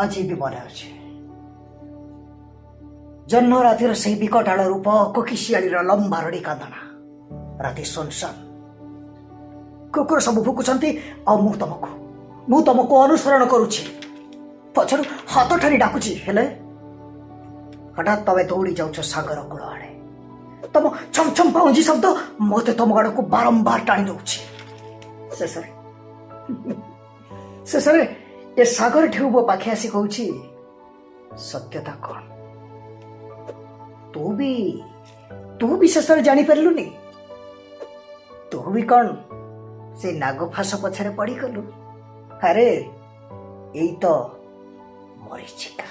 ଆଜି ବି ମନେ ଅଛି। ଜହ୍ନ ରାତିର ସେହି ବିକଟାଳ ରୂପ କୋକିଶିଆଳିର ଲମ୍ବା ରଡ଼ି କାନ୍ଦଣା। ରାତି ଶୂନଶାନ କୁକୁର ସବୁ ଭୁକୁଛନ୍ତି ଆଉ ମୁଁ ତମକୁ। ମୁଁ ତମକୁ ଅନୁସରଣ କରୁଛି। ପଛରୁ ହାତ ଠାରି ଡାକୁଛି ହେଲେ? ହଠାତ୍ ତମେ ଦୌଡ଼ି ଯାଉଛ ସାଗର କୂଳ ଆଡ଼େ। ତମ ଛମ୍ ଛମ୍ ପାଉଁଜି ଶବ୍ଦ ମୋତେ ତମ ଆଡ଼କୁ ବାରମ୍ବାର ଟାଣି ନେଉଛି। ଶେଷରେ ଶେଷରେ ଏ ସାଗର ଢେଉ ମୋ ପାଖେ ଆସି କହୁଛି ସତ୍ୟତା କ'ଣ? ତୁ ବି ତୁ ବି ଶେଷରେ ଜାଣିପାରିଲୁନି? ତୁ ବି କ'ଣ ସେ ନାଗ ଫାସ ପଛରେ ପଡ଼ିଗଲୁ? ଆରେ ଏଇ ତ ମରିଚିକା।